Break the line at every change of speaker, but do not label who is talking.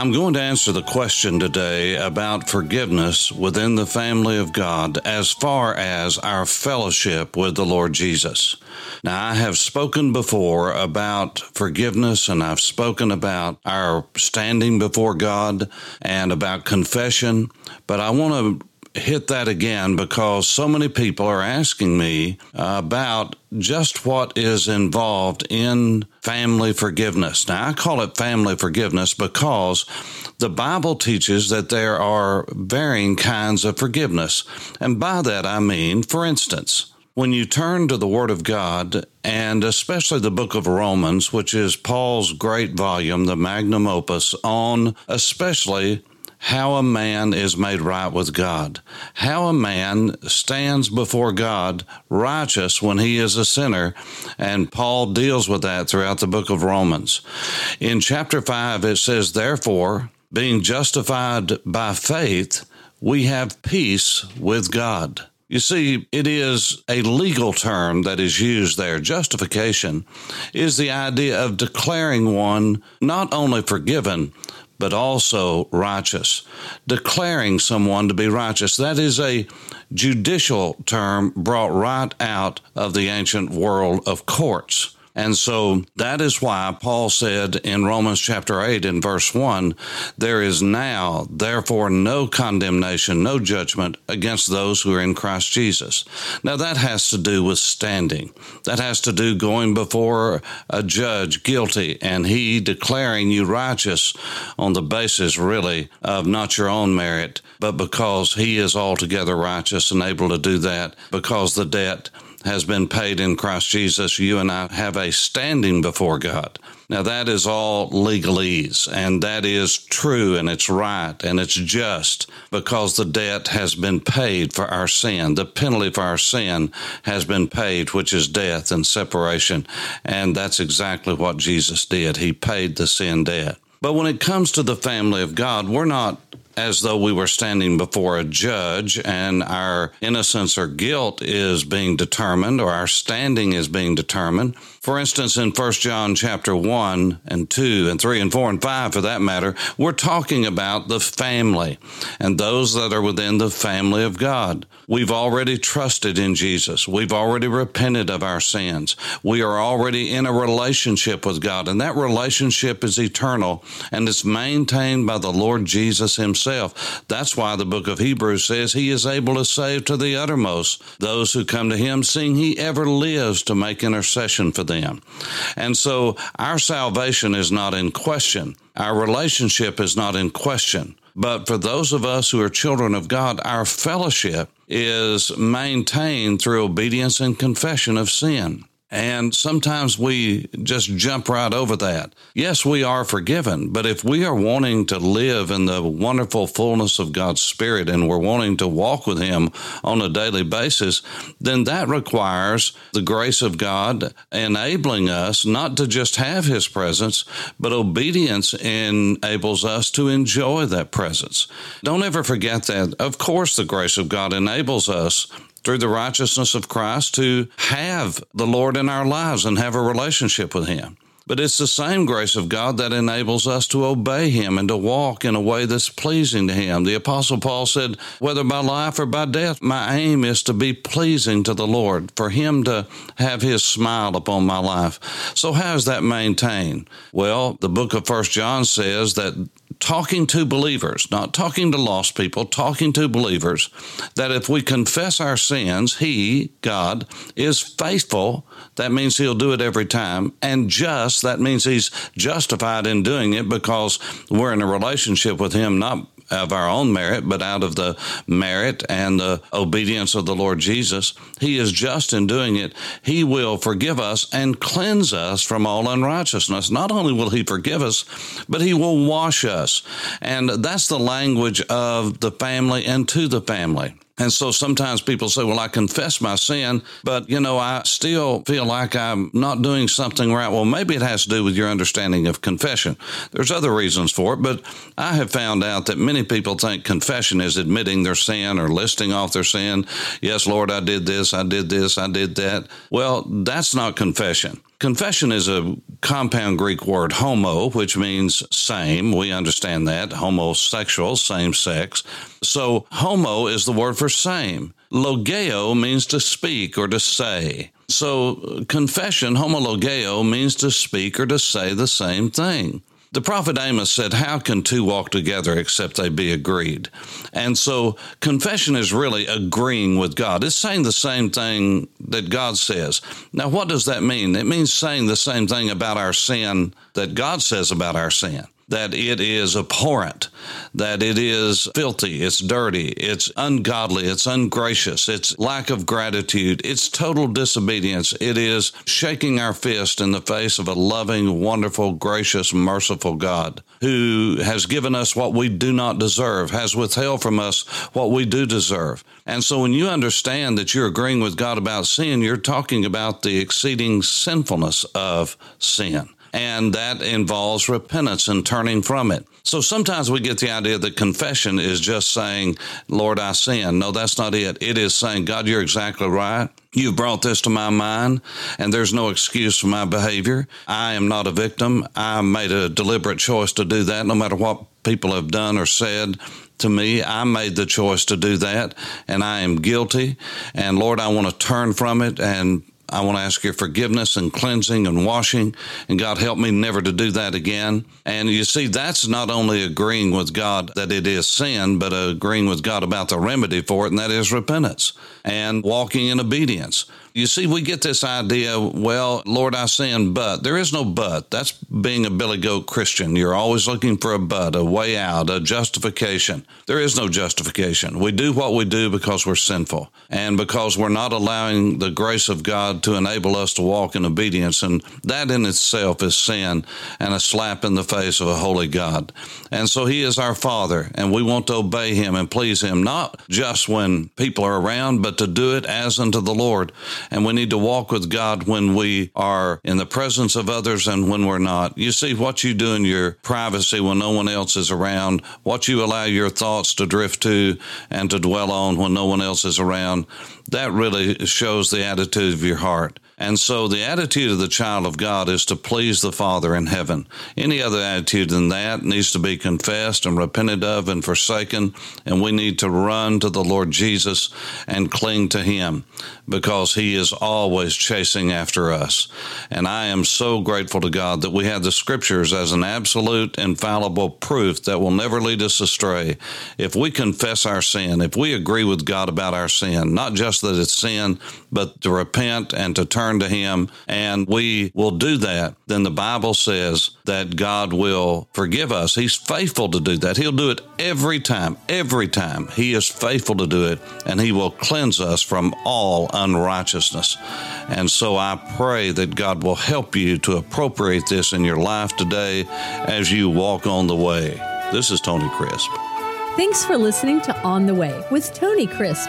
I'm going to answer the question today about forgiveness within the family of God as far as our fellowship with the Lord Jesus. Now, I have spoken before about forgiveness and I've spoken about our standing before God and about confession, but I want to hit that again because so many people are asking me about just what is involved in family forgiveness. Now, I call it family forgiveness because the Bible teaches that there are varying kinds of forgiveness. And by that, I mean, for instance, when you turn to the Word of God, and especially the book of Romans, which is Paul's great volume, the magnum opus, on especially how a man is made right with God, how a man stands before God righteous when he is a sinner. And Paul deals with that throughout the book of Romans. In chapter 5, it says, Therefore, being justified by faith, we have peace with God. You see, it is a legal term that is used there. Justification is the idea of declaring one not only forgiven, but also righteous. Declaring someone to be righteous. That is a judicial term brought right out of the ancient world of courts. And so that is why Paul said in Romans chapter 8 in verse 1 there is now, therefore, no condemnation, no judgment against those who are in Christ Jesus. Now that has to do with standing. That has to do going before a judge guilty and he declaring you righteous on the basis, really, of not your own merit, but because he is altogether righteous and able to do that because the debt has been paid in Christ Jesus, you and I have a standing before God. Now, that is all legalese, and that is true, and it's right, and it's just because the debt has been paid for our sin. The penalty for our sin has been paid, which is death and separation. And that's exactly what Jesus did. He paid the sin debt. But when it comes to the family of God, we're not as though we were standing before a judge and our innocence or guilt is being determined or our standing is being determined. For instance, in 1 John chapter 1 and 2 and 3 and 4 and 5 for that matter, we're talking about the family and those that are within the family of God. We've already trusted in Jesus. We've already repented of our sins. We are already in a relationship with God and that relationship is eternal and it's maintained by the Lord Jesus himself. That's why the book of Hebrews says he is able to save to the uttermost those who come to him seeing he ever lives to make intercession for them. And so our salvation is not in question. Our relationship is not in question. But for those of us who are children of God, our fellowship is maintained through obedience and confession of sin. And sometimes we just jump right over that. Yes, we are forgiven, but if we are wanting to live in the wonderful fullness of God's Spirit and we're wanting to walk with Him on a daily basis, then that requires the grace of God enabling us not to just have His presence, but obedience enables us to enjoy that presence. Don't ever forget that. Of course, the grace of God enables us through the righteousness of Christ to have the Lord in our lives and have a relationship with Him. But it's the same grace of God that enables us to obey Him and to walk in a way that's pleasing to Him. The Apostle Paul said, whether by life or by death, my aim is to be pleasing to the Lord, for Him to have His smile upon my life. So, how is that maintained? Well, the book of First John says that talking to believers, not talking to lost people, talking to believers, that if we confess our sins, He, God, is faithful. That means He'll do it every time. And just, that means He's justified in doing it because we're in a relationship with Him, not of our own merit, but out of the merit and the obedience of the Lord Jesus. He is just in doing it. He will forgive us and cleanse us from all unrighteousness. Not only will He forgive us, but He will wash us. And that's the language of the family and to the family. And so sometimes people say, well, I confess my sin, but you know, I still feel like I'm not doing something right. Well, maybe it has to do with your understanding of confession. There's other reasons for it, but I have found out that many people think confession is admitting their sin or listing off their sin. Yes, Lord, I did this, I did this, I did that. Well, that's not confession. Confession is a compound Greek word, homo, which means same. We understand that. Homosexual, same sex. So, homo is the word for same. Logeo means to speak or to say. So, confession, homologeo, means to speak or to say the same thing. The prophet Amos said, How can two walk together except they be agreed? And so confession is really agreeing with God. It's saying the same thing that God says. Now, what does that mean? It means saying the same thing about our sin that God says about our sin that it is abhorrent, that it is filthy, it's dirty, it's ungodly, it's ungracious, it's lack of gratitude, it's total disobedience. It is shaking our fist in the face of a loving, wonderful, gracious, merciful God who has given us what we do not deserve, has withheld from us what we do deserve. And so when you understand that you're agreeing with God about sin, you're talking about the exceeding sinfulness of sin and that involves repentance and turning from it. So sometimes we get the idea that confession is just saying, Lord, I sin. No, that's not it. It is saying, God, you're exactly right. You've brought this to my mind, and there's no excuse for my behavior. I am not a victim. I made a deliberate choice to do that, no matter what people have done or said to me. I made the choice to do that, and I am guilty. And Lord, I want to turn from it and I want to ask your forgiveness and cleansing and washing. And God, help me never to do that again. And you see, that's not only agreeing with God that it is sin, but agreeing with God about the remedy for it, and that is repentance and walking in obedience. You see, we get this idea, well, Lord, I sin, but there is no but. That's being a billy goat Christian. You're always looking for a but, a way out, a justification. There is no justification. We do what we do because we're sinful and because we're not allowing the grace of God to enable us to walk in obedience. And that in itself is sin and a slap in the face of a holy God. And so He is our Father, and we want to obey Him and please Him, not just when people are around, but to do it as unto the Lord and we need to walk with God when we are in the presence of others and when we're not. You see, what you do in your privacy when no one else is around, what you allow your thoughts to drift to and to dwell on when no one else is around, that really shows the attitude of your heart. And so the attitude of the child of God is to please the Father in heaven. Any other attitude than that needs to be confessed and repented of and forsaken. And we need to run to the Lord Jesus and cling to Him because He is always chasing after us. And I am so grateful to God that we have the scriptures as an absolute, infallible proof that will never lead us astray. If we confess our sin, if we agree with God about our sin, not just that it's sin, but to repent and to to Him, and we will do that, then the Bible says that God will forgive us. He's faithful to do that. He'll do it every time, every time. He is faithful to do it, and He will cleanse us from all unrighteousness. And so I pray that God will help you to appropriate this in your life today as you walk on the way. This is Tony Crisp.
Thanks for listening to On the Way with Tony Crisp.